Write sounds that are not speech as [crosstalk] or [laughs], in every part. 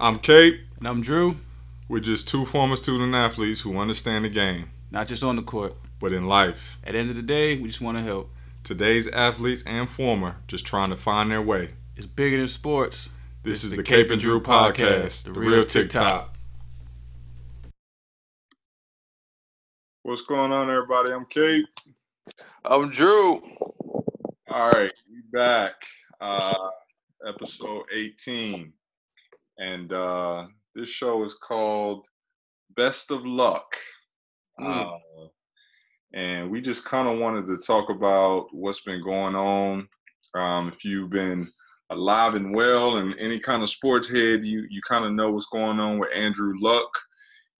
I'm Cape. And I'm Drew. We're just two former student athletes who understand the game, Not just on the court. but in life. At the end of the day, we just want to help. Today's athletes and former just trying to find their way. It's bigger than sports. This, is the Cape and Drew podcast, the, real TikTok. What's going on, everybody? I'm Cape. I'm Drew. All right, we back. Uh, episode 18. And uh, this show is called Best of Luck. Mm. Uh, and we just kind of wanted to talk about what's been going on. Um, if you've been alive and well and any kind of sports head, you, you kind of know what's going on with Andrew Luck.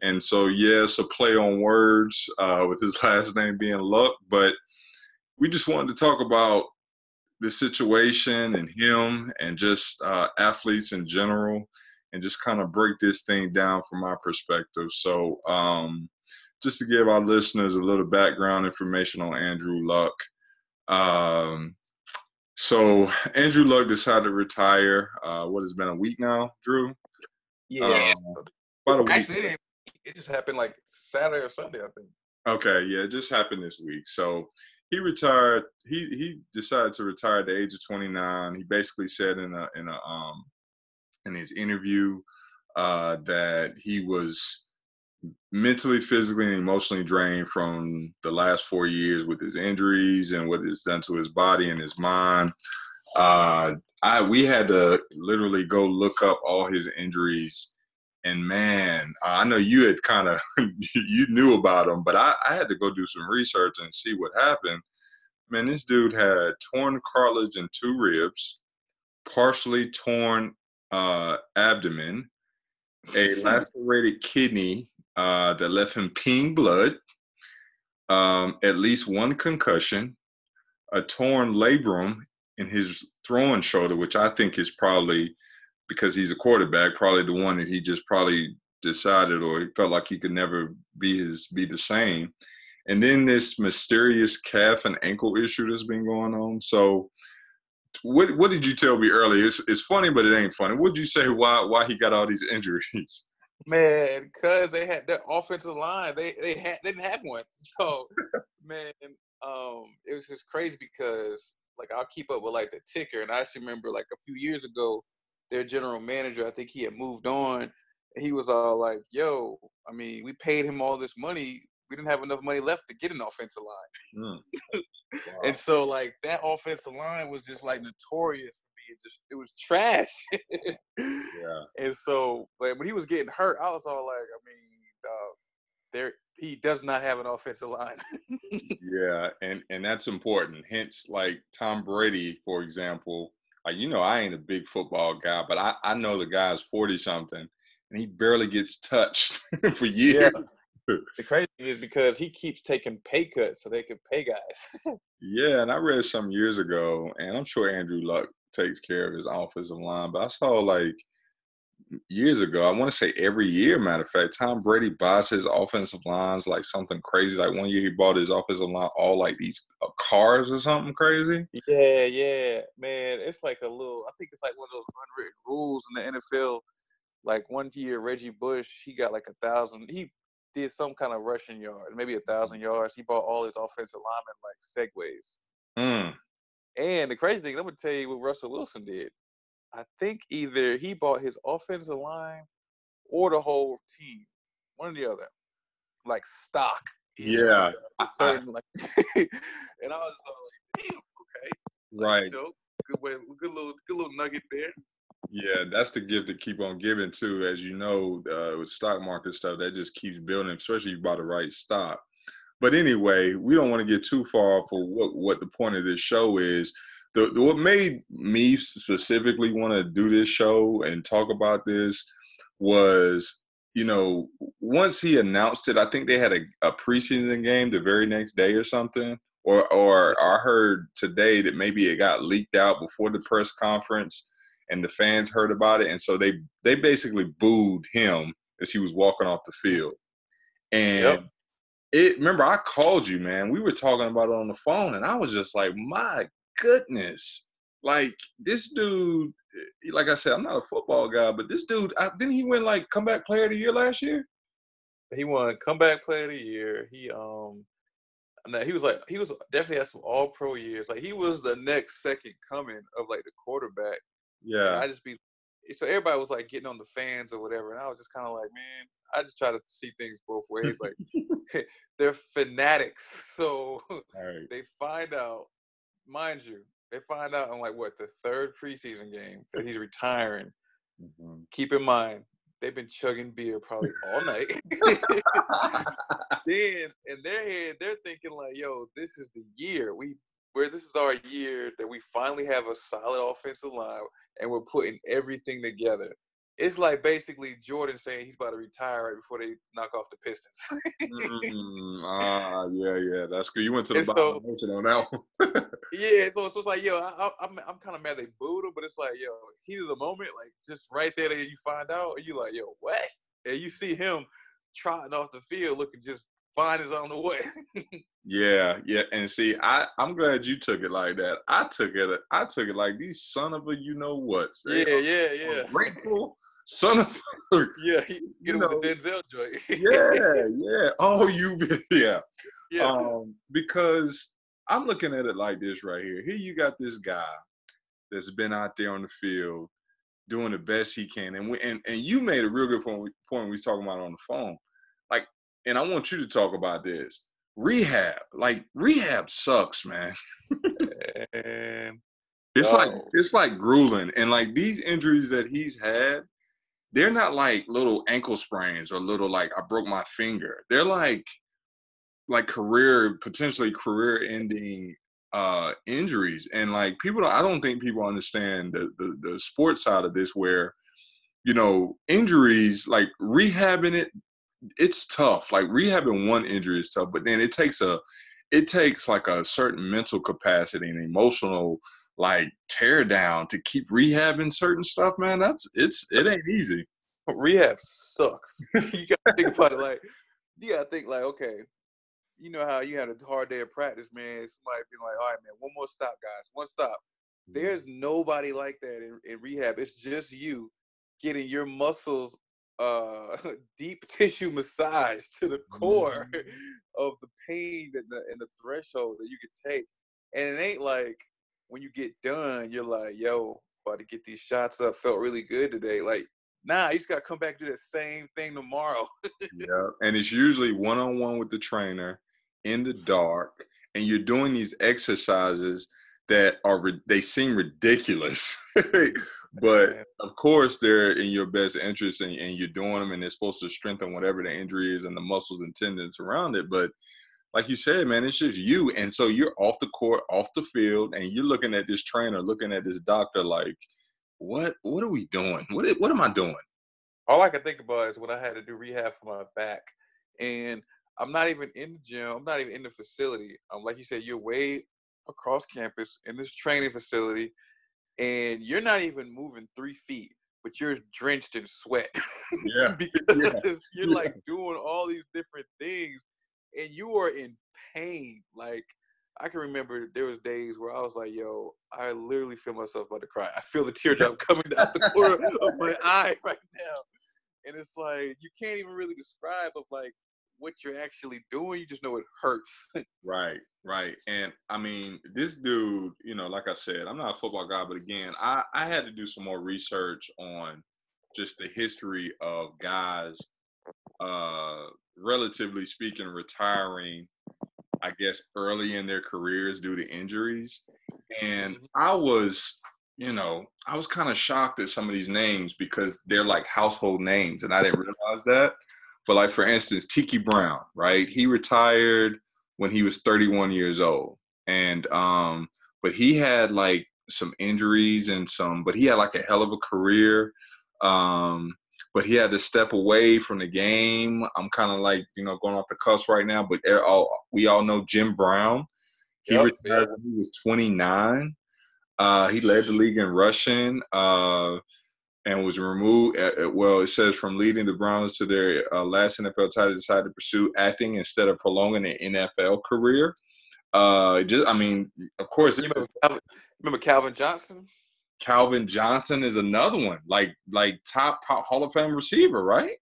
And so, yes, a play on words uh, with his [laughs] last name being Luck, but we just wanted to talk about the situation and him and just uh, athletes in general and just kind of break this thing down from my perspective. So, um, just to give our listeners a little background information on Andrew Luck. Um, so, Andrew Luck decided to retire. Uh, what has been a week now, Drew? Yeah. Um, about a week. Actually, it, it just happened like Saturday or Sunday, I think. Okay, yeah, it just happened this week. So he retired. He he decided to retire at the age of 29. He basically said in a in a um in his interview uh, that he was mentally, physically, and emotionally drained from the last four years with his injuries and what it's done to his body and his mind. Uh, I we had to literally go look up all his injuries and man, I know you had kind of [laughs] you knew about him, but I, I had to go do some research and see what happened. Man, this dude had torn cartilage in two ribs, partially torn uh, abdomen, a [laughs] lacerated kidney uh, that left him peeing blood, um, at least one concussion, a torn labrum in his throwing shoulder, which I think is probably because he's a quarterback, probably the one that he just probably decided or he felt like he could never be his be the same. And then this mysterious calf and ankle issue that's been going on. So what what did you tell me earlier? It's, it's funny, but it ain't funny. What did you say why why he got all these [laughs] injuries? Man, because they had their offensive line. They they had they didn't have one. [laughs] So man, um, it was just crazy because like I'll keep up with like the ticker, and I actually remember like a few years ago, their general manager, I think he had moved on. He was all like, "Yo, I mean, we paid him all this money. We didn't have enough money left to get an offensive line." Mm. [laughs] And so like that offensive line was just like notorious for being just it was trash. yeah. [laughs] And so but when he was getting hurt, I was all like, I mean, uh, there he does not have an offensive line. [laughs] Yeah, and and that's important. Hence, like Tom Brady, for example. Like you know, I ain't a big football guy, but I I know the guy's forty something, and he barely gets touched for years. The crazy thing is because he keeps taking pay cuts so they can pay guys. [laughs] Yeah, and I read some years ago, and I'm sure Andrew Luck takes care of his offensive line, but I saw like years ago, I want to say every year, matter of fact, Tom Brady buys his offensive lines like something crazy. Like one year he bought his offensive line all like these uh, cars or something crazy. yeah, yeah, man. It's like a little. I think it's like one of those unwritten rules in the NFL. Like one year, Reggie Bush, he got like a thousand. He did some kind of rushing yard, maybe a thousand yards. He bought all his offensive linemen like segways. Mm. And the crazy thing, I'm gonna tell you what Russell Wilson did. I think either he bought his offensive line or the whole team, one or the other, like stock. Yeah, like, certain, like, [laughs] and I was like, damn, okay, like, Right. you know, good way, good little, good little nugget there. Yeah, that's the gift to keep on giving too. As you know, uh, with stock market stuff, that just keeps building, especially if you buy the right stock. But anyway, we don't want to get too far for what what the point of this show is. The, the what made me specifically want to do this show and talk about this was, you know, once he announced it, I think they had a, a preseason game the very next day or something. Or or I heard today that maybe it got leaked out before the press conference and the fans heard about it, and so they they basically booed him as he was walking off the field. And Yep. it remember I called you, man. We were talking about it on the phone, and I was just like, my goodness, like this dude like I said, I'm not a football guy, but this dude I, didn't he win like comeback player of the year last year? He won comeback player of the year. He um, no, he was like he was definitely had some All Pro years. Like he was the next second coming of like the quarterback. Yeah, I just be so everybody was like getting on the fans or whatever, and I was just kind of like, man, I just try to see things both ways. Like [laughs] [laughs] they're fanatics, so [laughs] right. they find out, mind you, they find out in like what the third preseason game that he's retiring. Mm-hmm. Keep in mind, they've been chugging beer probably all night. then in their head, they're thinking like, "Yo, this is the year we where this is our year that we finally have a solid offensive line and we're putting everything together." It's like basically Jordan saying he's about to retire right before they knock off the Pistons. mm, ah, [laughs] yeah, yeah, that's good. You went to the bottom so, on that one. [laughs] yeah, so, so it's like, yo, I, am I'm, I'm kind of mad they booed him, but it's like, yo, heat of the moment, like just right there that you find out, and you like, yo, what? And you see him trotting off the field, looking just fine is on the way. [laughs] yeah, yeah, and see, I I'm glad you took it like that. I took it, I took it like these son of a you know what. Yeah, yeah, yeah. Grateful son of a, [laughs] yeah, he get him with the Denzel joint. [laughs] yeah, yeah. Oh, you yeah. Yeah. Um, because I'm looking at it like this right here. Here you got this guy that's been out there on the field doing the best he can, and we, and and you made a real good point. Point we was talking about on the phone, like, and I want you to talk about this rehab. Like rehab sucks, man. [laughs] and it's like it's like grueling, and like these injuries that he's had they're not like little ankle sprains or little like I broke my finger. They're like like career potentially career ending uh injuries and like people don't, I don't think people understand the, the the sports side of this where you know injuries like rehabbing it it's tough like rehabbing one injury is tough but then it takes a it takes like a certain mental capacity and emotional like tear down to keep rehabbing certain stuff, man, that's it's it ain't easy. [laughs] Rehab sucks. [laughs] you gotta think about it like you gotta think like, okay, you know how you had a hard day of practice, man. Somebody be like, all right, man, one more stop, guys, one stop. Mm-hmm. There's nobody like that in, in rehab. It's just you getting your muscles uh [laughs] deep tissue massage to the core mm-hmm. [laughs] of the pain and the and the threshold that you can take. And it ain't like when you get done, you're like, yo, about to get these shots up. Felt really good today. Like, nah, you just gotta come back do the same thing tomorrow. yeah, and it's usually one on one with the trainer in the dark, and you're doing these exercises that are they seem ridiculous, [laughs] but of course they're in your best interest, and, and you're doing them, and they're supposed to strengthen whatever the injury is and the muscles and tendons around it, but like you said, man, it's just you. And so you're off the court, off the field, and you're looking at this trainer, looking at this doctor like, what what are we doing? What what am I doing? All I can think about is when I had to do rehab for my back. And I'm not even in the gym, I'm not even in the facility. Um, like you said, you're way across campus in this training facility, and you're not even moving three feet, but you're drenched in sweat. Yeah. [laughs] because yeah. you're like doing all these different things and you are in pain. Like I can remember there was days where I was like, "Yo, I literally feel myself about to cry. I feel the teardrop coming out the corner of my [laughs] eye right now." And it's like you can't even really describe of like what you're actually doing. You just know it hurts. [laughs] right, right. And I mean, this dude, you know, like I said, I'm not a football guy, but again, I I had to do some more research on just the history of guys uh relatively speaking, retiring, I guess, early in their careers due to injuries. And mm-hmm. I was, you know, I was kind of shocked at some of these names because they're like household names, and I didn't realize that. But like for instance, Tiki Brown, right? He retired when he was 31 years old, and um, but he had like some injuries and some, but he had like a hell of a career. Um, but he had to step away from the game. I'm kind of like, you know, going off the cuss right now, but all, we all know Jim Brown. He yep, retired when he was 29. Uh, he led the league in rushing uh, and was removed. At, uh, uh, well, it says from leading the Browns to their uh, last NFL title, decided to pursue acting instead of prolonging an NFL career. Uh, just, I mean, of course. Remember Calvin, remember Calvin Johnson? Calvin Johnson is another one, like like top, top Hall of Fame receiver, right?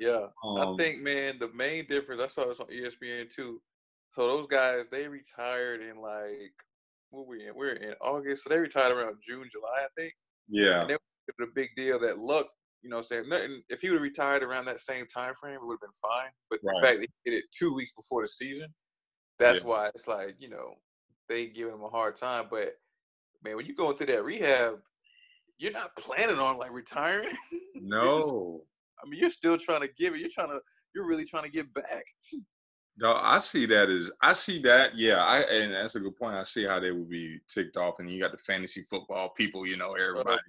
Yeah, Um, I think man, the main difference I saw this on ESPN too. So those guys they retired in like what we in? We're in August, so they retired around June, July, I think. yeah, And they were a big deal that luck, you know, saying nothing. If he would have retired around that same time frame, it would have been fine. But the fact that he did it two weeks before the season, that's Yeah. why it's like you know they giving him a hard time. But man, when you going through that rehab, you're not planning on like retiring. [laughs] You're just- no. I mean, you're still trying to give it. You're trying to. You're really trying to get back. No, I see that as I see that. Yeah, I and that's a good point. I see how they would be ticked off, and you got the fantasy football people, you know, uh-huh. everybody.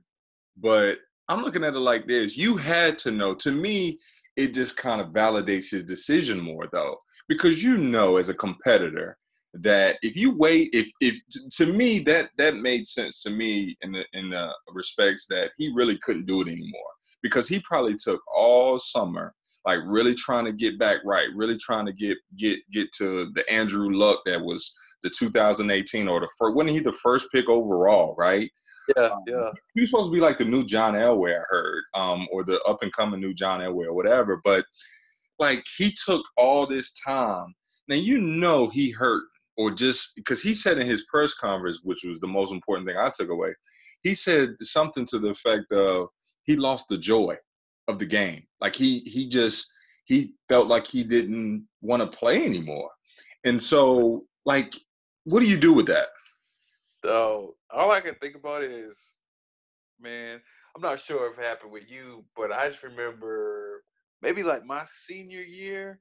But I'm looking at it like this: you had to know. To me, it just kind of validates his decision more, though, because you know, as a competitor, that if you wait, if if to me that that made sense to me in the in the respects that he really couldn't do it anymore because he probably took all summer like really trying to get back right, really trying to get get get to the Andrew Luck that was the 2018 or the first. Wasn't he the first pick overall? Right? Yeah, Um, yeah. He was supposed to be like the new John Elway, I heard, um, or the up and coming new John Elway or whatever. But like he took all this time. Now you know he hurt, or just because he said in his press conference, which was the most important thing I took away, he said something to the effect of he lost the joy of the game. Like he he just he felt like he didn't want to play anymore. And so like what do you do with that? So all I can think about is, man, I'm not sure if it happened with you, but I just remember maybe like my senior year,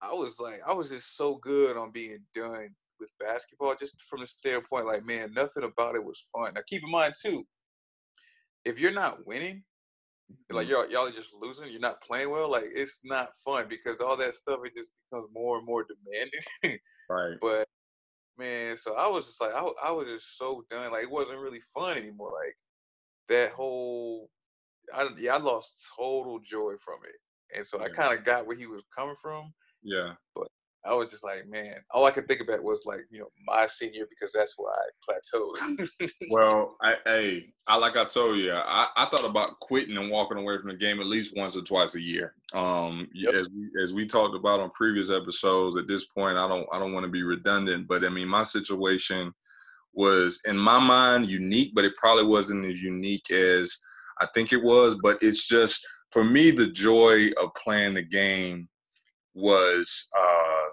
I was like, I was just so good on being done with basketball, just from the standpoint, like, man, nothing about it was fun. Now keep in mind too, if you're not winning, like mm-hmm. y'all y'all are just losing, you're not playing well, like it's not fun because all that stuff it just becomes more and more demanding. [laughs] Right. but man, so I was just like, I, I was just so done. Like it wasn't really fun anymore. Like that whole, I yeah, I lost total joy from it, and so I kind of got where he was coming from. Yeah. I was just like, man, all I could think about was like, you know, my senior because that's where I plateaued. [laughs] Well, I, hey, I like I told you, I, I thought about quitting and walking away from the game at least once or twice a year. Um, Yep. as we as we talked about on previous episodes. At this point, I don't I don't want to be redundant, but I mean, my situation was in my mind unique, but it probably wasn't as unique as I think it was. But it's just for me, the joy of playing the game was, uh,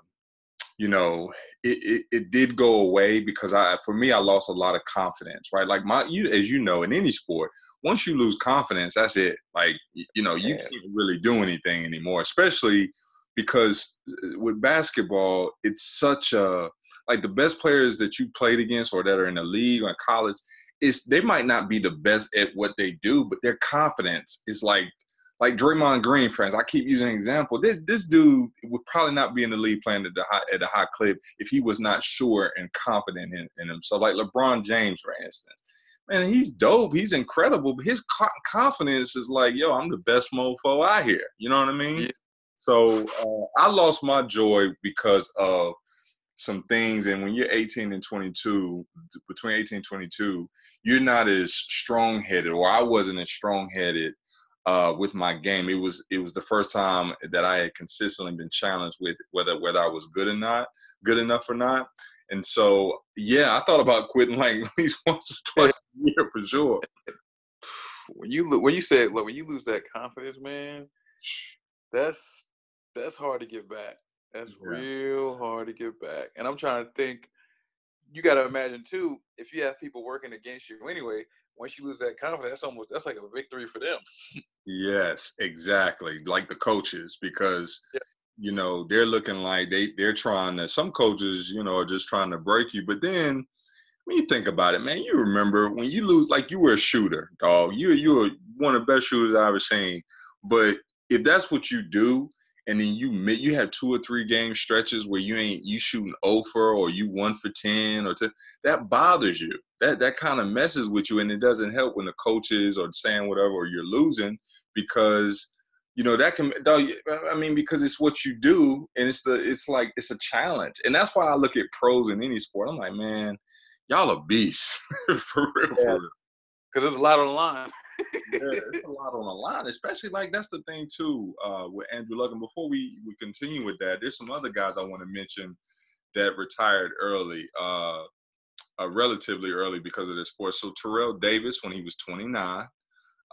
you know, it, it, it did go away because I for me I lost a lot of confidence, right? Like my you as you know in any sport, once you lose confidence, that's it. Like you know, you can't really do anything anymore, especially because uh, with basketball, it's such a like the best players that you played against or that are in the league or college, is they might not be the best at what they do, but their confidence is like like Draymond Green, friends. I keep using an example. This this dude would probably not be in the league playing at the high, at a high clip if he was not sure and confident in, in himself. Like LeBron James, for instance. Man, he's dope. He's incredible. But his confidence is like, yo, I'm the best mofo out here. You know what I mean? Yeah. So uh, I lost my joy because of some things. And when you're 18 and 22, between 18 and 22, you're not as strong headed, or I wasn't as strong headed uh, with my game. It was it was the first time that I had consistently been challenged with whether whether I was good or not, good enough or not. And so, yeah, I thought about quitting like [laughs] at least once or twice a year for sure. [sighs] when you when you said look, when you lose that confidence, man, that's that's hard to get back. That's Yeah. real hard to get back. And I'm trying to think. You got to imagine too, if you have people working against you anyway. Once you lose that confidence, that's almost that's like a victory for them. Yes, exactly. Like the coaches, because Yeah. you know they're looking like they they're trying to. Some coaches, you know, are just trying to break you. But then when you think about it, man, you remember when you lose, like you were a shooter, dog. You you were one of the best shooters I've ever seen. But if that's what you do, and then you you have two or three game stretches where you ain't you shooting oh over or you one for ten or two, that bothers you. That that kind of messes with you, and it doesn't help when the coaches are saying whatever or you're losing because you know that can I mean because it's what you do and it's the it's like it's a challenge, and that's why I look at pros in any sport. I'm like, man, y'all are beasts [laughs] for real. For real. because there's a lot on the line. Yeah, [laughs] it's a lot on the line, especially like that's the thing too uh, with Andrew Luck. And before we we continue with that, there's some other guys I want to mention that retired early, uh, uh, relatively early because of their sports. So Terrell Davis when he was 29,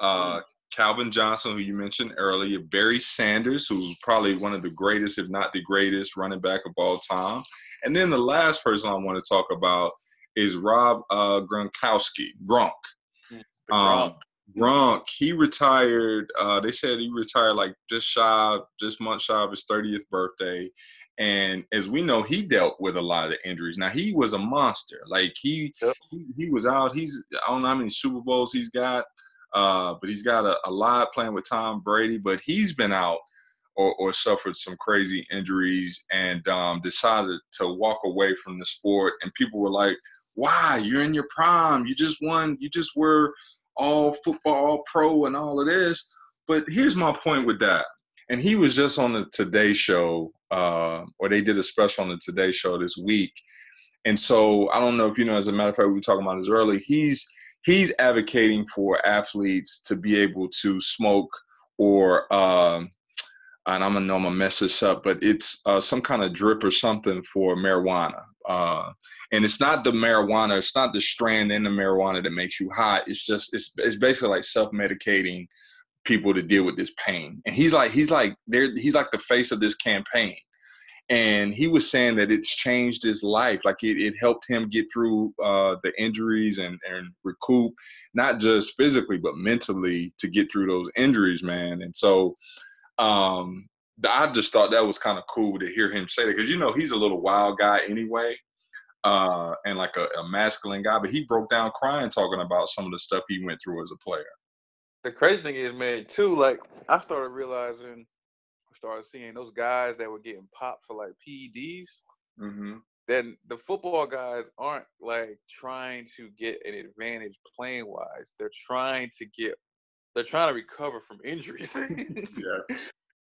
uh, Calvin Johnson, who you mentioned earlier, Barry Sanders, who's probably one of the greatest, if not the greatest, running back of all time. And then the last person I want to talk about is Rob uh, Gronkowski, Gronk. Um, Gronk, he retired. Uh, they said he retired like just shy, just month shy of his 30th birthday. And as we know, he dealt with a lot of injuries. Now he was a monster. Like he, Yep. he, he was out. He's I don't know how many Super Bowls he's got, uh, but he's got a, a lot playing with Tom Brady. But he's been out or, or suffered some crazy injuries and um, decided to walk away from the sport. And people were like, "Why? You're in your prime. You just won. You just were all football, pro, and all of this." But here's my point with that. And he was just on the Today Show, uh, or they did a special on the Today Show this week. And so I don't know if you know. As a matter of fact, we were talking about this early. He's he's advocating for athletes to be able to smoke or um, and I'm gonna know I'm gonna mess this up, but it's uh, some kind of drip or something for marijuana. Uh, and it's not the marijuana, it's not the strand in the marijuana that makes you high. It's just it's it's basically like self medicating people to deal with this pain. And he's like he's like there he's like the face of this campaign. And he was saying that it's changed his life. Like it, it helped him get through uh, the injuries and, and recoup, not just physically, but mentally to get through those injuries, man. And so um I just thought that was kind of cool to hear him say that because you know he's a little wild guy anyway, uh, and like a, a masculine guy. But he broke down crying talking about some of the stuff he went through as a player. the crazy thing is, man, too, like I started realizing, I started seeing those guys that were getting popped for like PEDs. Mm-hmm. Then the football guys aren't like trying to get an advantage playing wise. They're trying to get, they're trying to recover from injuries. [laughs] Yeah.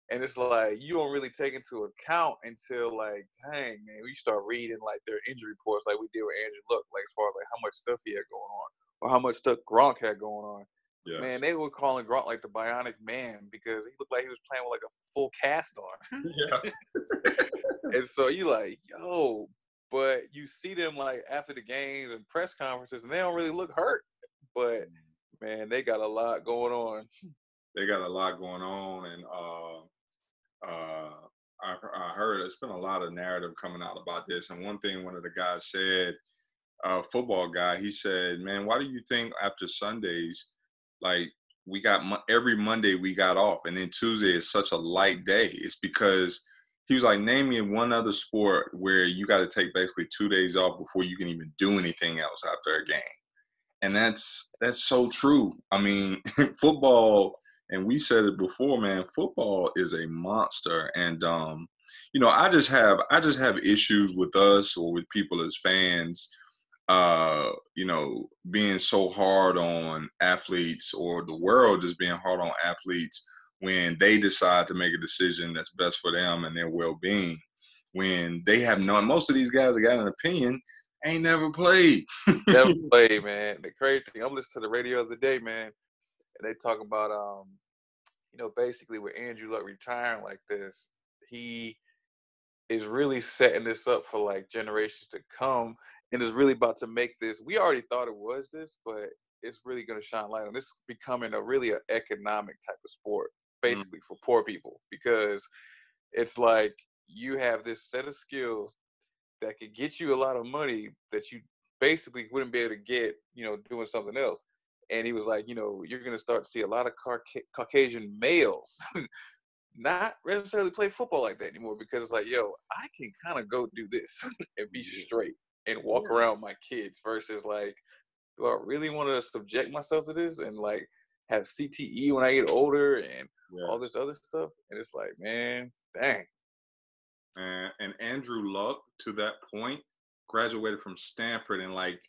And it's like you don't really take into account until like, dang man, we start reading like their injury reports, like we did with Andrew Luck, like as far as like how much stuff he had going on, or how much stuff Gronk had going on. Yeah. Man, they were calling Gronk like the Bionic Man because he looked like he was playing with like a full cast on. [laughs] yeah. [laughs] and so you like, yo, but you see them like after the games and press conferences, and they don't really look hurt. But man, they got a lot going on. They got a lot going on, and uh, uh, I, I heard it's been a lot of narrative coming out about this. And one thing one of the guys said, uh, football guy, he said, "Man, why do you think after Sundays, like we got mo- every Monday we got off, and then Tuesday is such a light day? It's because." He was like, name me one other sport where you got to take basically two days off before you can even do anything else after a game. And that's that's so true. I mean, [laughs] football and we said it before man football is a monster and um you know i just have i just have issues with us or with people as fans uh you know being so hard on athletes or the world just being hard on athletes when they decide to make a decision that's best for them and their well-being when they have none most of these guys that got an opinion ain't never played [laughs] Never played, man. The crazy thing, I'm listening to the radio the other day, man, and they talk about um, you know, basically with Andrew Luck retiring like this, he is really setting this up for like generations to come and is really about to make this we already thought it was this, but it's really gonna shine light on this becoming a really an economic type of sport, basically for poor people. Because it's like you have this set of skills that could get you a lot of money that you basically wouldn't be able to get, you know, doing something else. And he was like, you know, you're going to start to see a lot of Cauca- Caucasian males [laughs] not necessarily play football like that anymore because it's like, yo, I can kind of go do this [laughs] and be straight and walk Yeah. around my kids versus like, do I really want to subject myself to this and like have CTE when I get older and Yeah. all this other stuff? And it's like, man, dang. and, and Andrew Luck, to that point, graduated from Stanford and like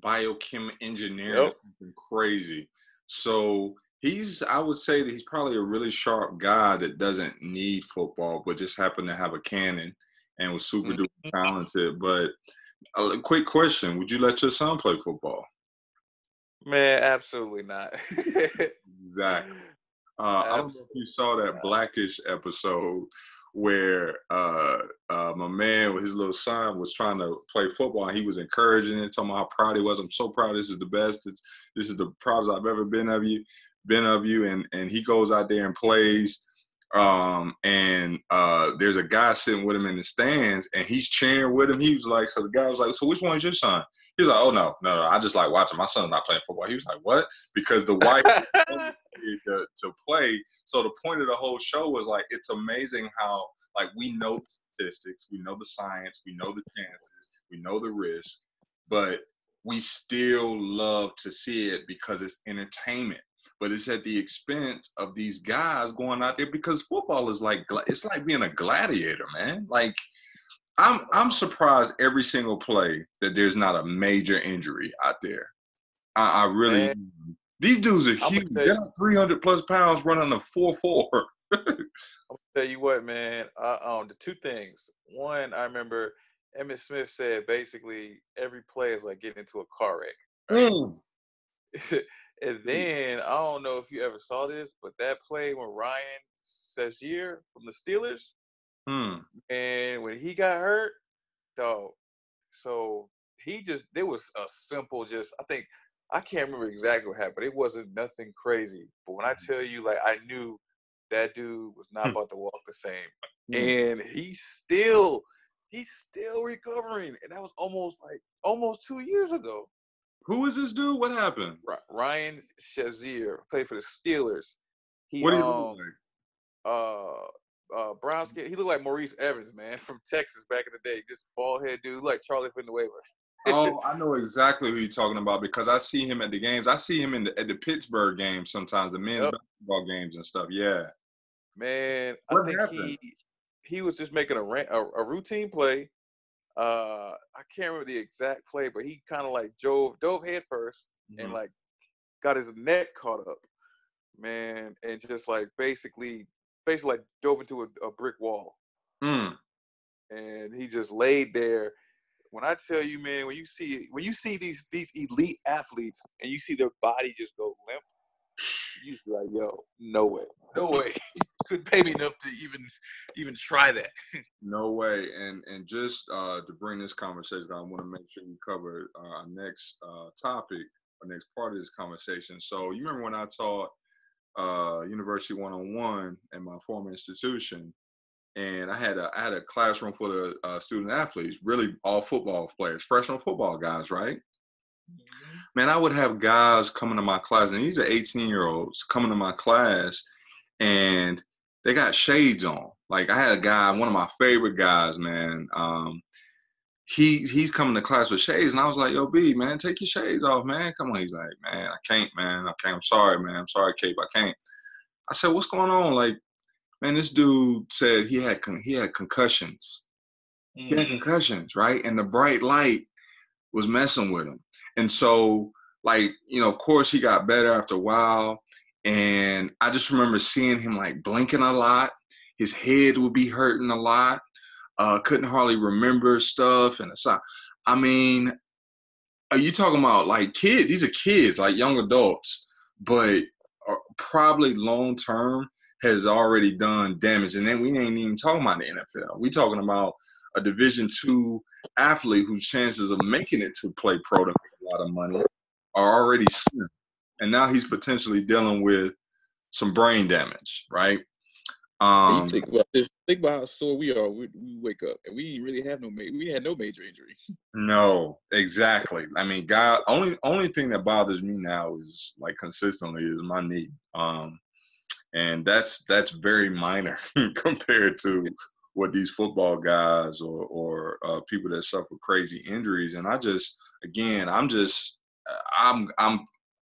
biochem engineering, or Yep. something crazy. So he's, I would say that he's probably a really sharp guy that doesn't need football, but just happened to have a cannon and was super Mhm. duper talented. But a quick question: Would you let your son play football? Man, absolutely not. [laughs] exactly. Uh, I don't know if you saw that Blackish episode where uh, uh, my man with his little son was trying to play football and he was encouraging it, talking about how proud he was. I'm so proud. This is the best. It's, this is the proudest I've ever been of you, been of you. And and he goes out there and plays. Um, and uh, there's a guy sitting with him in the stands and he's cheering with him. He was like, so the guy was like, so which one is your son? He's like, oh no, no, no, I just like watching. My son's not playing football. He was like, what? Because the [laughs] white to, to play. So the point of the whole show was like, it's amazing how like we know the statistics, we know the science, we know the chances, we know the risk, but we still love to see it because it's entertainment. But it's at the expense of these guys going out there because football is like it's like being a gladiator, man. Like I'm I'm surprised every single play that there's not a major injury out there. I, I really man. These dudes are huge. They're like 300 plus pounds running a four four. [laughs] I'm gonna tell you what, man. Uh, um, the two things. One, I remember Emmitt Smith said basically every play is like getting into a car wreck. Right? Mm. [laughs] and then I don't know if you ever saw this, but that play when Ryan Shazier from the Steelers, mm. and when he got hurt, dog. So he just there was a simple just I think I can't remember exactly what happened. It wasn't nothing crazy. But when I mm. tell you, like I knew that dude was not hmm. about to walk the same. And he's still he's still recovering. And that was almost like almost two years ago. Who is this dude? What happened? Ryan Shazier played for the Steelers. He, what do you um, look like? Uh, uh, brown skin. He looked like Maurice Evans, man, [laughs] from Texas back in the day. Just bald head dude, like Charlie Villanueva. Oh, I know exactly who you're talking about because I see him at the games. I see him in the at the Pittsburgh games sometimes, the men's yep. basketball games and stuff. Yeah. Man, what I think happened? he he was just making a, a, a routine play. Uh, I can't remember the exact play, but he kind of like dove dove head 1st mm-hmm. and like got his neck caught up, man, and just like basically basically like dove into a, a brick wall. Mm. And he just laid there. When I tell you, man, when you see when you see these these elite athletes and you see their body just go limp, you just be like, yo, no way, no [laughs] way. [laughs] couldn't pay me enough to even even try that. [laughs] no way. And and just uh, to bring this conversation, I want to make sure we cover uh, our next uh, topic, our next part of this conversation. So you remember when I taught uh, University One on One at my former institution, and I had a I had a classroom full of uh, student athletes, really all football players, professional football guys, right? Mm-hmm. Man, I would have guys coming to my class, and these are 18 year olds coming to my class, and they got shades on. Like I had a guy, one of my favorite guys, man. Um, he he's coming to class with shades, and I was like, "Yo, B, man, take your shades off, man. Come on." He's like, "Man, I can't, man. I can't. I'm sorry, man. I'm sorry, Cape. I can't." I said, "What's going on?" Like, man, this dude said he had con- he had concussions. Mm. He had mm. concussions, right? And the bright light was messing with him, and so like you know, of course, he got better after a while. And I just remember seeing him like blinking a lot. His head would be hurting a lot. Uh, couldn't hardly remember stuff. And so, I mean, are you talking about like kids? These are kids, like young adults, but probably long term has already done damage. And then we ain't even talking about the NFL. We talking about a Division two athlete whose chances of making it to play pro to make a lot of money are already slim and now he's potentially dealing with some brain damage, right? Um, you think about this. Think about how sore we are. We, we wake up and we really have no we had no major injuries. [laughs] No, exactly. I mean, God, only only thing that bothers me now is like consistently is my knee, um, and that's that's very minor [laughs] compared to what these football guys or or uh, people that suffer crazy injuries. And I just, again, I'm just, I'm I'm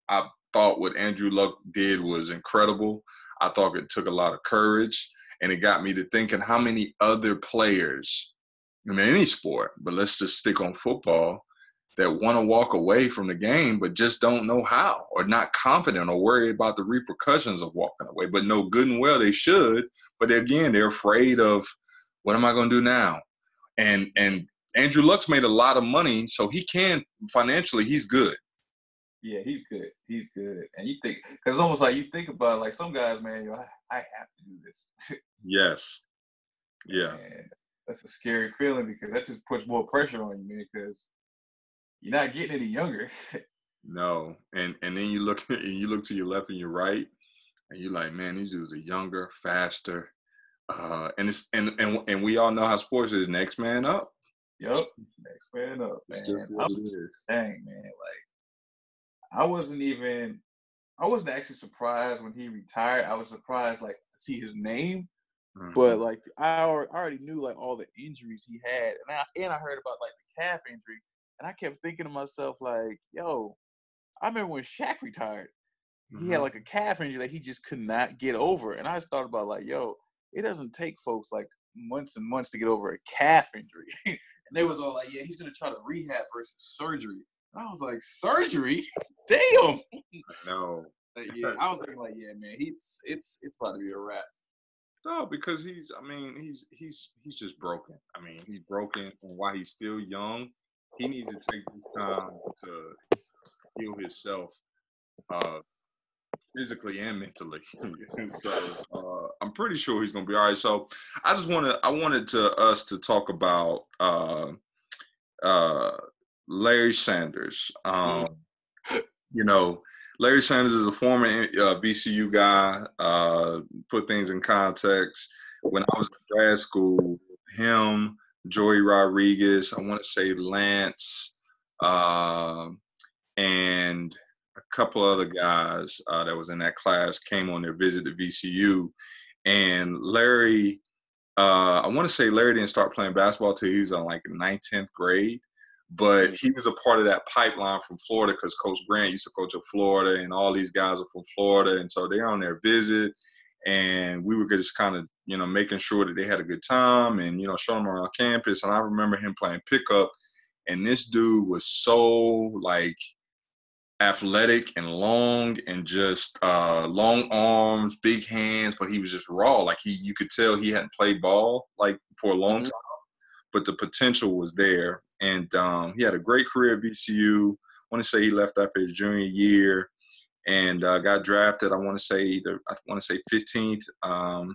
I thought what Andrew Luck did was incredible. I thought it took a lot of courage, and it got me to thinking how many other players, in any sport, but let's just stick on football, that want to walk away from the game but just don't know how, or not confident, or worried about the repercussions of walking away, but know good and well they should, but again they're afraid of what am I going to do now, and and Andrew Luck's made a lot of money, so he can financially he's good Yeah, he's good. He's good. And you think, because it's almost like you think about like some guys, man, yo, I, I have to do this. [laughs] yes. Yeah. And that's a scary feeling because that just puts more pressure on you, man, because you're not getting any younger. [laughs] no. And and then you look [laughs] and you look to your left and your right, and you're like, man, these dudes are younger, faster. Uh, and it's and, and and we all know how sports is next man up. Yep, next man up, man. It's just what it is. Dang, man, like I wasn't even I wasn't actually surprised when he retired. I was surprised like to see his name, mm-hmm. but like I already knew like all the injuries he had, and I and I heard about like the calf injury, and I kept thinking to myself like, yo, I remember when Shaq retired, mm-hmm. he had mm-hmm. like a calf injury that he just could not get over, and I just thought about like, yo, it doesn't take folks like months and months to get over a calf injury. [laughs] and they was all like, yeah, he's gonna try to rehab versus surgery. And I was like, surgery? [laughs] Damn. No. [laughs] yeah, I was thinking like, yeah, man, he's it's it's about to be a wrap. No, because he's I mean, he's he's he's just broken. I mean, he's broken and while he's still young, he needs to take this time to heal himself uh physically and mentally. [laughs] so uh, I'm pretty sure he's gonna be all right. So I just wanted I wanted to us to talk about uh, uh, Larry Sanders. Um, you know, Larry Sanders is a former uh, VCU guy. Uh, put things in context. When I was in grad school, him, Joey Rodriguez, I want to say Lance, uh, and a couple other guys uh, that was in that class came on their visit to VCU, and Larry, uh, I want to say Larry didn't start playing basketball till he was on like ninth, tenth grade, but mm. he was a part of that pipeline from Florida because Coach Grant used to coach at Florida, and all these guys are from Florida, and so they're on their visit, and we were just kind of you know making sure that they had a good time and you know showing them around campus, and I remember him playing pickup, and this dude was so like athletic and long and just uh, long arms, big hands, but he was just raw. Like he, you could tell he hadn't played ball like for a long mm-hmm. time, but the potential was there. And um, he had a great career at VCU I want to say he left after his junior year and uh, got drafted. I want to say either I want to say 15th um,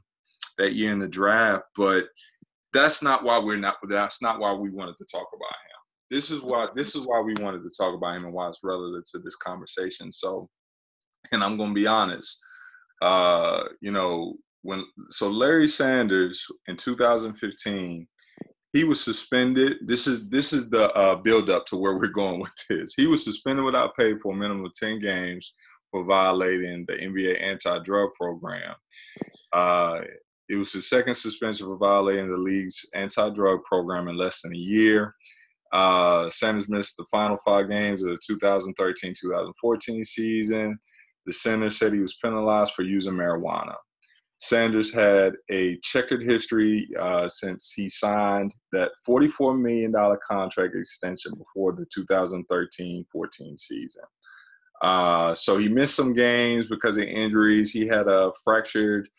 that year in the draft, but that's not why we're not. That's not why we wanted to talk about him this is why this is why we wanted to talk about him and why it's relevant to this conversation. So, and I'm gonna be honest, uh, you know, when so Larry Sanders in 2015, he was suspended. This is this is the uh, build up to where we're going with this. He was suspended without pay for a minimum of 10 games for violating the NBA anti-drug program. Uh, it was his second suspension for violating the league's anti-drug program in less than a year. Uh, Sanders missed the final five games of the 2013-2014 season. The center said he was penalized for using marijuana. Sanders had a checkered history uh, since he signed that $44 million contract extension before the 2013-14 season. Uh, so he missed some games because of injuries. He had a fractured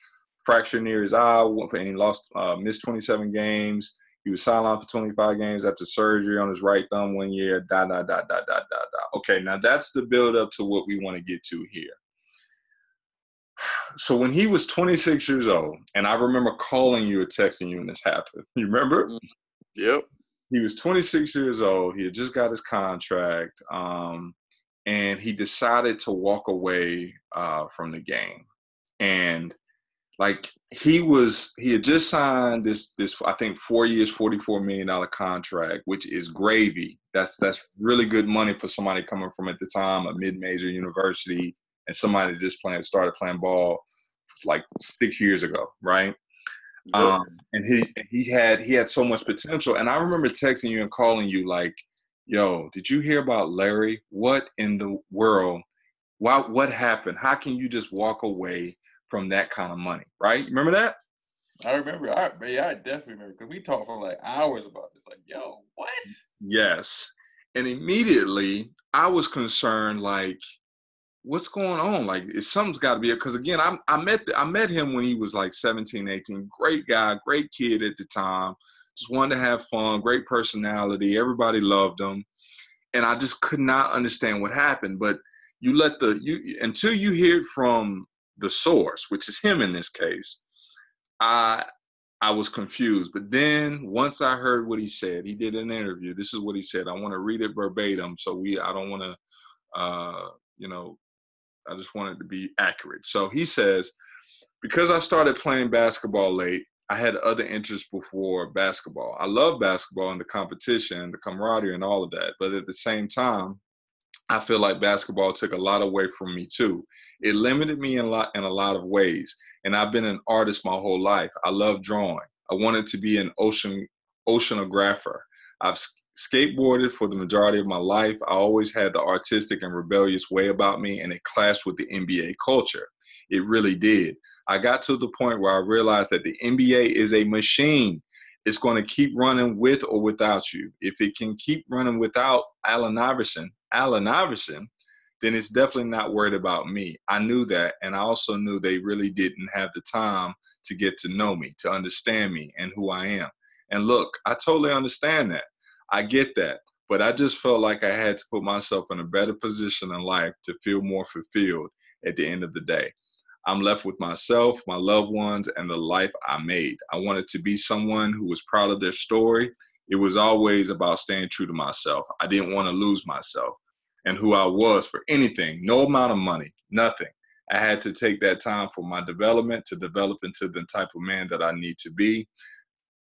fracture near his eye, and he lost uh, missed 27 games. He was sidelined for 25 games after surgery on his right thumb one year. Da da da da da da da. Okay, now that's the build up to what we want to get to here. So when he was 26 years old, and I remember calling you or texting you when this happened. [laughs] You remember? Mm, yep. He was 26 years old. He had just got his contract, um, and he decided to walk away uh, from the game. And like he was he had just signed this this I think four years, forty four million dollar contract, which is gravy. That's that's really good money for somebody coming from at the time a mid major university and somebody just playing started playing ball like six years ago, right? Um, and he he had he had so much potential. And I remember texting you and calling you like, "Yo, did you hear about Larry? What in the world? Why? What happened? How can you just walk away from that kind of money, right? Remember that? I remember. I, yeah, I definitely remember because we talked for like hours about this. Like, yo, what? Yes. And immediately I was concerned, like, what's going on? Like, something's got to be because again, I, I met the, I met him when he was like 17, 18. Great guy, great kid at the time. Just wanted to have fun, great personality. Everybody loved him, and I just could not understand what happened. But you let the you until you hear it from the source, which is him in this case. I I was confused, but then once I heard what he said, he did an interview. This is what he said. I want to read it verbatim, so we I don't want to, uh, you know, I just want it to be accurate. So he says, because I started playing basketball late, I had other interests before basketball. I love basketball and the competition, the camaraderie, and all of that. But at the same time, I feel like basketball took a lot away from me too. It limited me in a lot in a lot of ways. And I've been an artist my whole life. I love drawing. I wanted to be an ocean oceanographer. I've skateboarded for the majority of my life. I always had the artistic and rebellious way about me, and it clashed with the NBA culture. It really did. I got to the point where I realized that the NBA is a machine. It's going to keep running with or without you. If it can keep running without Allen Iverson, Allen Iverson, then it's definitely not worried about me. I knew that. And I also knew they really didn't have the time to get to know me, to understand me and who I am. And look, I totally understand that. I get that. But I just felt like I had to put myself in a better position in life to feel more fulfilled at the end of the day. I'm left with myself, my loved ones, and the life I made. I wanted to be someone who was proud of their story it was always about staying true to myself. I didn't want to lose myself and who I was for anything, no amount of money, nothing. I had to take that time for my development to develop into the type of man that I need to be.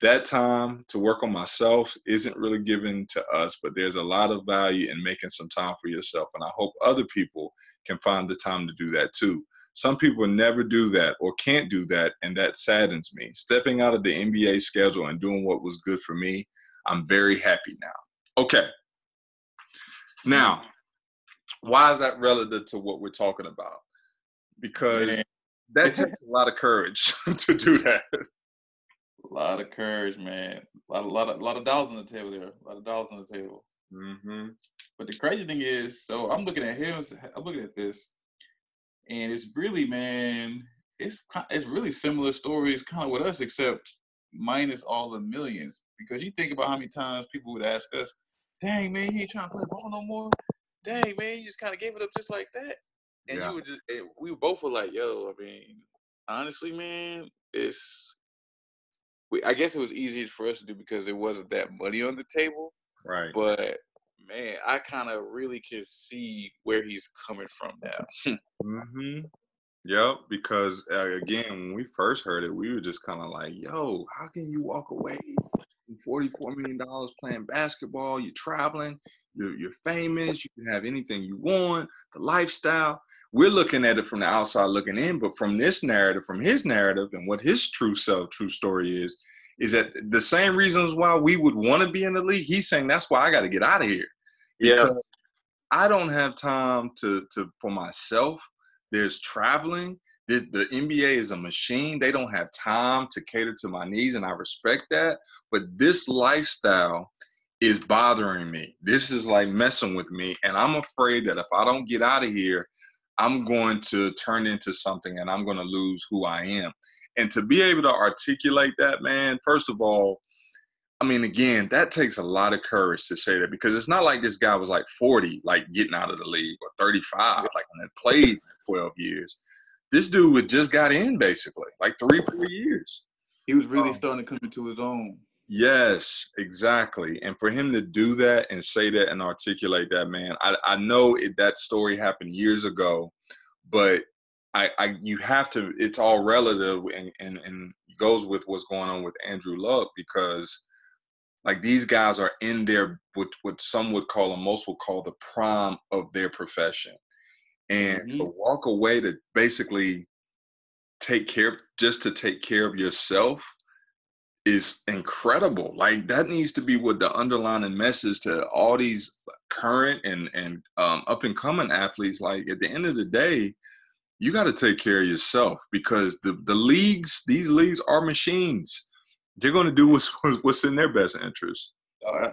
That time to work on myself isn't really given to us, but there's a lot of value in making some time for yourself. And I hope other people can find the time to do that too. Some people never do that or can't do that, and that saddens me. Stepping out of the NBA schedule and doing what was good for me I'm very happy now. Okay. Now, why is that relative to what we're talking about? Because that takes a lot of courage [laughs] to do that. A lot of courage, man. A lot, a lot, of, a lot of dollars on the table there. A lot of dollars on the table. Mm-hmm. But the crazy thing is, so I'm looking at him. I'm looking at this, and it's really, man, it's it's really similar stories, kind of with us, except minus all the millions. Because you think about how many times people would ask us, dang, man, he ain't trying to play ball no more. Dang, man, you just kind of gave it up just like that. And yeah. you would just, we both were like, yo, I mean, honestly, man, it's, we, I guess it was easiest for us to do because there wasn't that money on the table. Right. But man, I kind of really can see where he's coming from now. [laughs] mm-hmm. Yep, because uh, again, when we first heard it, we were just kind of like, "Yo, how can you walk away from forty-four million dollars playing basketball? You're traveling, you're you're famous, you can have anything you want, the lifestyle." We're looking at it from the outside looking in, but from this narrative, from his narrative, and what his true self, true story is, is that the same reasons why we would want to be in the league. He's saying that's why I got to get out of here. Yeah, I don't have time to to for myself there's traveling. This, the NBA is a machine. They don't have time to cater to my needs, and I respect that. But this lifestyle is bothering me. This is like messing with me. And I'm afraid that if I don't get out of here, I'm going to turn into something and I'm going to lose who I am. And to be able to articulate that, man, first of all, I mean, again, that takes a lot of courage to say that because it's not like this guy was like 40, like getting out of the league, or 35, like when it played 12 years. This dude was just got in basically, like three, four years. He was really um, starting to come into his own. Yes, exactly. And for him to do that and say that and articulate that, man, I, I know it, that story happened years ago, but I, I you have to. It's all relative and, and and goes with what's going on with Andrew Luck because like these guys are in their what what some would call and most would call the prime of their profession and mm-hmm. to walk away to basically take care just to take care of yourself is incredible. Like that needs to be what the underlying message to all these current and and um, up and coming athletes. Like at the end of the day you got to take care of yourself because the the leagues these leagues are machines. They're going to do what's what's in their best interest.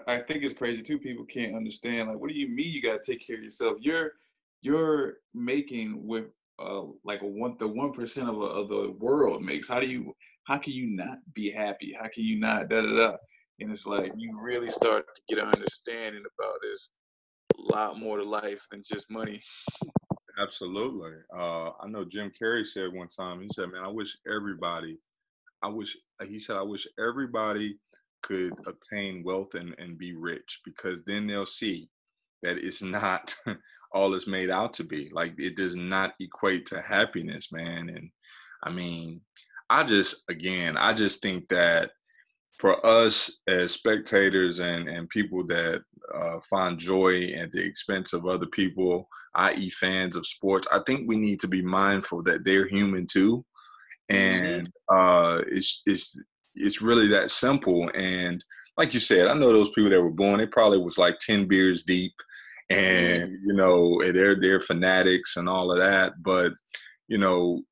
I, think it's crazy too people can't understand like what do you mean you got to take care of yourself? You're you're making with uh, like a one the one percent of, of the world makes. How do you how can you not be happy? How can you not da da da? And it's like you really start to get an understanding about this a lot more to life than just money. Absolutely. Uh, I know Jim Carrey said one time. He said, "Man, I wish everybody, I wish," he said, "I wish everybody could obtain wealth and, and be rich because then they'll see that it's not [laughs] all it's made out to be. Like it does not equate to happiness, man. And I mean, I just again, I just think that for us as spectators and and people that uh, find joy at the expense of other people, i.e., fans of sports, I think we need to be mindful that they're human too, mm-hmm. and uh, it's it's it's really that simple. And like you said, I know those people that were born, they probably was like ten beers deep, and you know they're they're fanatics and all of that. But you know,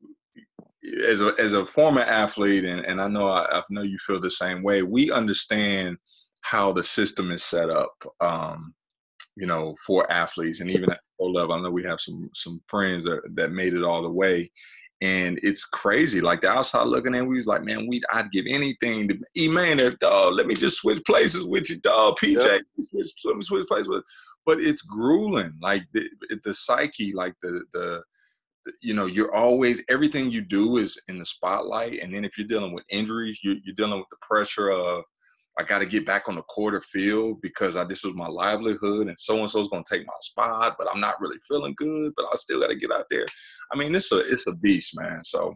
as a as a former athlete, and, and I know I, I know you feel the same way. We understand how the system is set up. Um, you know, for athletes, and even at pro level, I know we have some some friends that that made it all the way, and it's crazy. Like the outside looking in, we was like, man, we I'd give anything to E man, dog. Let me just switch places with you, dog. PJ, switch, switch, switch places with. But it's grueling. Like the the psyche, like the the you know you're always everything you do is in the spotlight and then if you're dealing with injuries you're, you're dealing with the pressure of I got to get back on the quarter field because I, this is my livelihood, and so and so is going to take my spot, but I'm not really feeling good. But I still got to get out there. I mean, it's a it's a beast, man. So,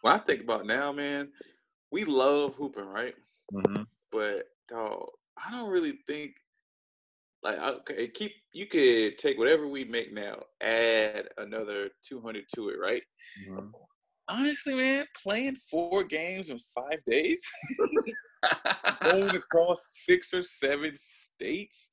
when I think about now, man, we love hooping, right? Mm-hmm. But dog, I don't really think like okay, keep you could take whatever we make now, add another 200 to it, right? Mm-hmm. Honestly, man, playing four games in five days. [laughs] [laughs] going across six or seven states,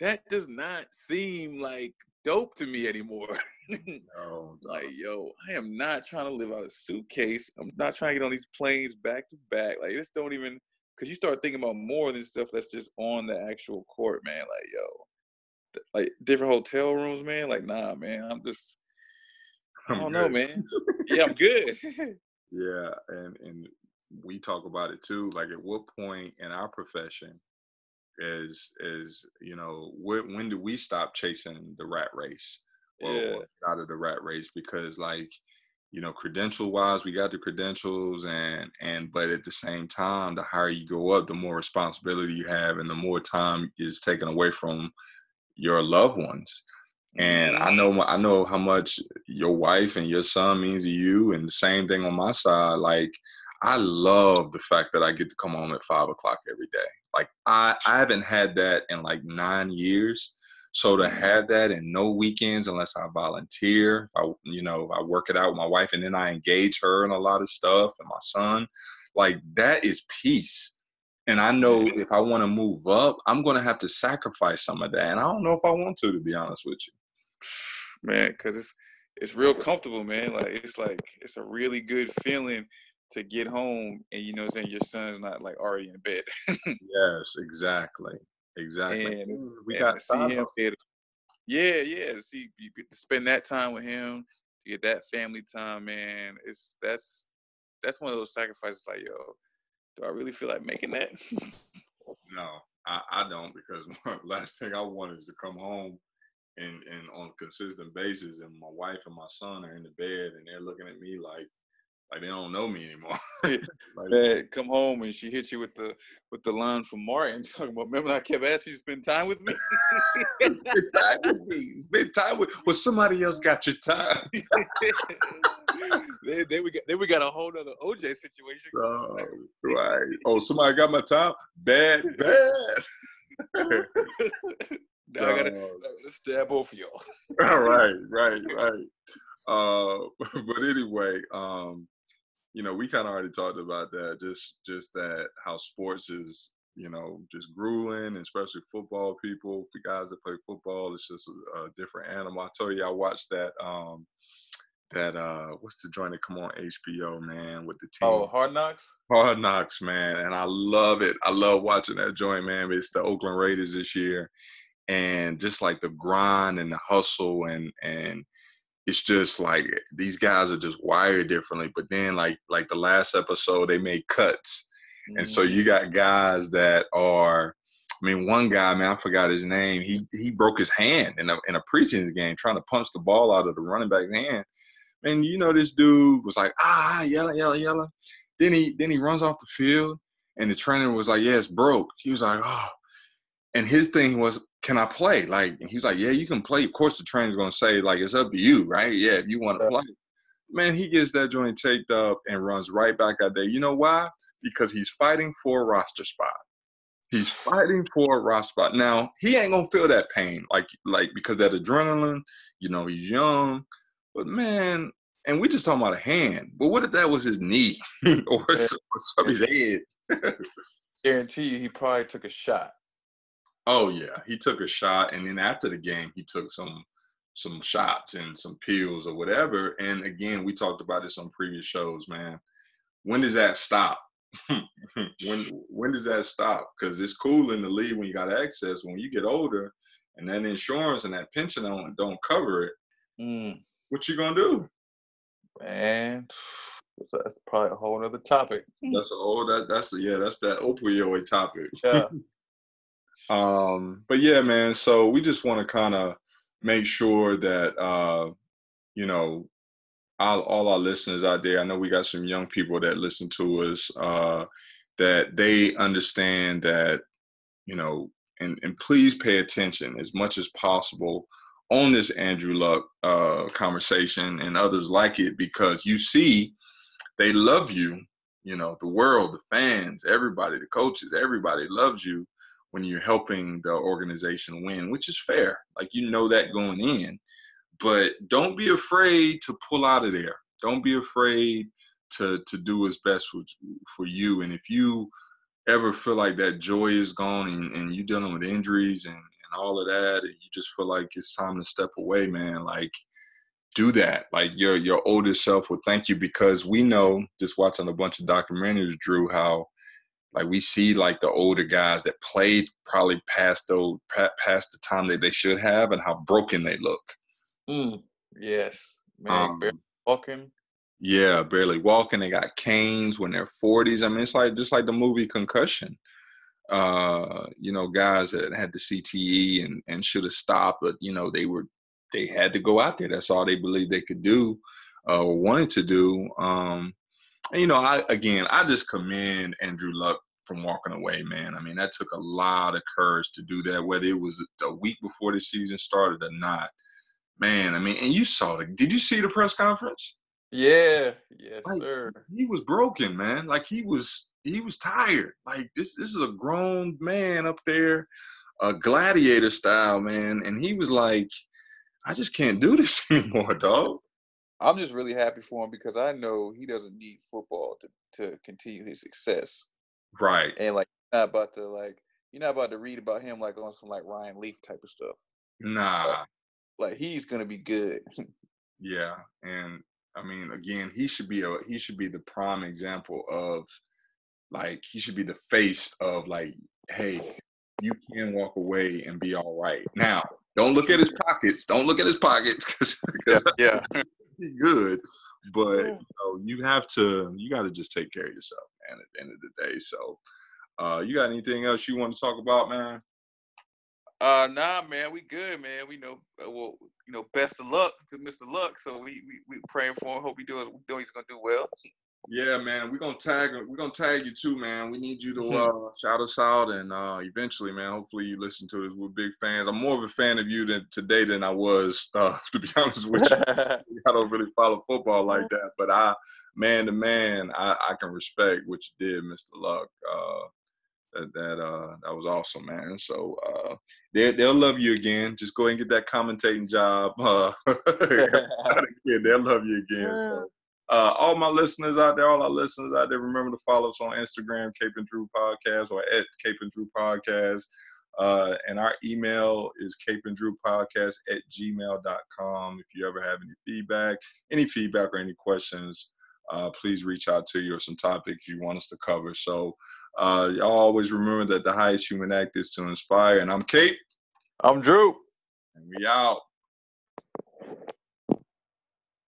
that does not seem like dope to me anymore. [laughs] no, like, yo, I am not trying to live out a suitcase. I'm not trying to get on these planes back to back. Like, this don't even because you start thinking about more than stuff that's just on the actual court, man. Like, yo, like different hotel rooms, man. Like, nah, man. I'm just, I don't know, man. [laughs] yeah, I'm good. [laughs] yeah, and and we talk about it too. Like, at what point in our profession is is you know when when do we stop chasing the rat race or, yeah. or out of the rat race? Because like you know credential wise we got the credentials and and but at the same time the higher you go up the more responsibility you have and the more time is taken away from your loved ones and mm-hmm. I know I know how much your wife and your son means to you, and the same thing on my side. Like I love the fact that I get to come home at five o'clock every day. Like I, I haven't had that in like nine years. So to have that and no weekends unless I volunteer, I you know, I work it out with my wife and then I engage her in a lot of stuff and my son, like that is peace. And I know if I want to move up, I'm gonna have to sacrifice some of that. And I don't know if I want to, to be honest with you. Man, because it's it's real comfortable, man. Like it's like it's a really good feeling to get home and you know saying your son's not like already in bed. [laughs] yes, exactly. Exactly. And, we and got see him yeah, yeah. To see you get to spend that time with him, to get that family time, man. It's that's that's one of those sacrifices like, yo, do I really feel like making that? no, I, I don't because [laughs] last thing I want is to come home and and on a consistent basis and my wife and my son are in the bed and they're looking at me like like they don't know me anymore. [laughs] like, Man, come home and she hits you with the with the line from Martin [laughs] talking about. Remember, I kept asking you to spend time with me. spend time with me. Spend time with. Well, somebody else got your time. [laughs] then, then, we got then we got a whole other OJ situation. Oh, right. Oh, somebody got my time. Bad, bad. now I gotta, gotta stab both of y'all. right, right, right. Uh, but anyway, um, you know, we kind of already talked about that. Just just that how sports is, you know, just grueling, especially football people. For guys that play football, it's just a, a different animal. I told you I watched that. um that uh what's the joint that come on HBO, man, with the team. Oh, Hard Knocks? Hard Knocks, man. And I love it. I love watching that joint, man. It's the Oakland Raiders this year. And just like the grind and the hustle and and it's just like these guys are just wired differently. But then like like the last episode, they made cuts, mm-hmm. and so you got guys that are I mean, one guy, man, I forgot his name. He he broke his hand in a in a preseason game trying to punch the ball out of the running back's hand. And you know, this dude was like, ah, yellow, yellow, yellow. Then he then he runs off the field, and the trainer was like, yeah, it's broke. He was like, oh. And his thing was, can I play? Like, he was like, yeah, you can play. Of course, the trainer's gonna say, like, it's up to you, right? Yeah, if you want to play. Man, he gets that joint taped up and runs right back out there. You know why? Because he's fighting for a roster spot. He's fighting for a roster spot. Now he ain't gonna feel that pain, like like because that adrenaline. You know, he's young, but man, and we just talking about a hand. But what if that was his knee [laughs] or, yeah. or his head? [laughs] Guarantee you, he probably took a shot. Oh yeah, he took a shot, and then after the game, he took some some shots and some pills or whatever. And again, we talked about this on previous shows, man. When does that stop? [laughs] when when does that stop? Because it's cool in the league when you got access. When you get older, and that insurance and that pension don't don't cover it, mm. what you gonna do? Man, [sighs] that's probably a whole other topic. That's a whole that that's the yeah that's that opioid topic. Yeah. [laughs] um, but yeah, man. So we just want to kind of make sure that uh, you know all, all, our listeners out there. I know we got some young people that listen to us. Uh, that they understand that you know, and and please pay attention as much as possible on this Andrew Luck uh, conversation and others like it because you see they love you. You know, the world, the fans, everybody, the coaches, everybody loves you when you're helping the organization win, which is fair. Like you know that going in. But don't be afraid to pull out of there. Don't be afraid to to do what's best for, for you. And if you ever feel like that joy is gone and, and you're dealing with injuries and, and all of that, and you just feel like it's time to step away, man, like do that. Like your your oldest self will thank you because we know just watching a bunch of documentaries, Drew, how like we see like the older guys that played probably past those past the time that they should have and how broken they look. Mm, yes, man, um, walking. Yeah, barely walking. They got canes when they're forties. I mean, it's like just like the movie Concussion. Uh, you know, guys that had the CTE and and should have stopped, but you know they were they had to go out there. That's all they believed they could do uh, or wanted to do. Um, and, you know, I again, I just commend Andrew Luck from walking away, man. I mean, that took a lot of courage to do that, whether it was a week before the season started or not. Man, I mean, and you saw the. Did you see the press conference? Yeah, yes, like, sir. He was broken, man. Like he was, he was tired. Like this, this is a grown man up there, a gladiator style, man, and he was like, I just can't do this [laughs] anymore, dog. I'm just really happy for him because I know he doesn't need football to, to continue his success. Right. And like not about to like you're not about to read about him like on some like Ryan Leaf type of stuff. Nah. Like, like he's gonna be good. [laughs] yeah. And I mean again, he should be a he should be the prime example of like he should be the face of like, hey, you can walk away and be all right. Now, don't look at his pockets. Don't look at his pockets [laughs] because yeah, yeah. [laughs] good. But you, know, you have to you got to just take care of yourself, man. At the end of the day, so uh, you got anything else you want to talk about, man? Uh, nah, man, we good, man. We know, uh, well, you know, best of luck to Mr. Luck. So we we, we praying for him. Hope he does. We know he's gonna do well. Yeah, man, we're gonna tag we're gonna tag you too, man. We need you to [laughs] uh, shout us out, and uh, eventually, man. Hopefully, you listen to us. We're big fans. I'm more of a fan of you than today than I was, [laughs] uh, to be honest with you. [laughs] I don't really follow football like that, but I, man to man, I, I can respect what you did, Mr. Luck. Uh, that that uh that was awesome, man. So uh they they'll love you again. Just go ahead and get that commentating job. Uh, they'll love you again. So uh, all my listeners out there, all our listeners out there, remember to follow us on Instagram, Cape and Drew Podcast, or at Cape and Drew Podcast. Uh, and our email is Cape and Drew Podcast at gmail.com. If you ever have any feedback, any feedback or any questions, uh, please reach out to you or some topics you want us to cover. So, uh, y'all always remember that the highest human act is to inspire. And I'm Cape. I'm Drew. And we out.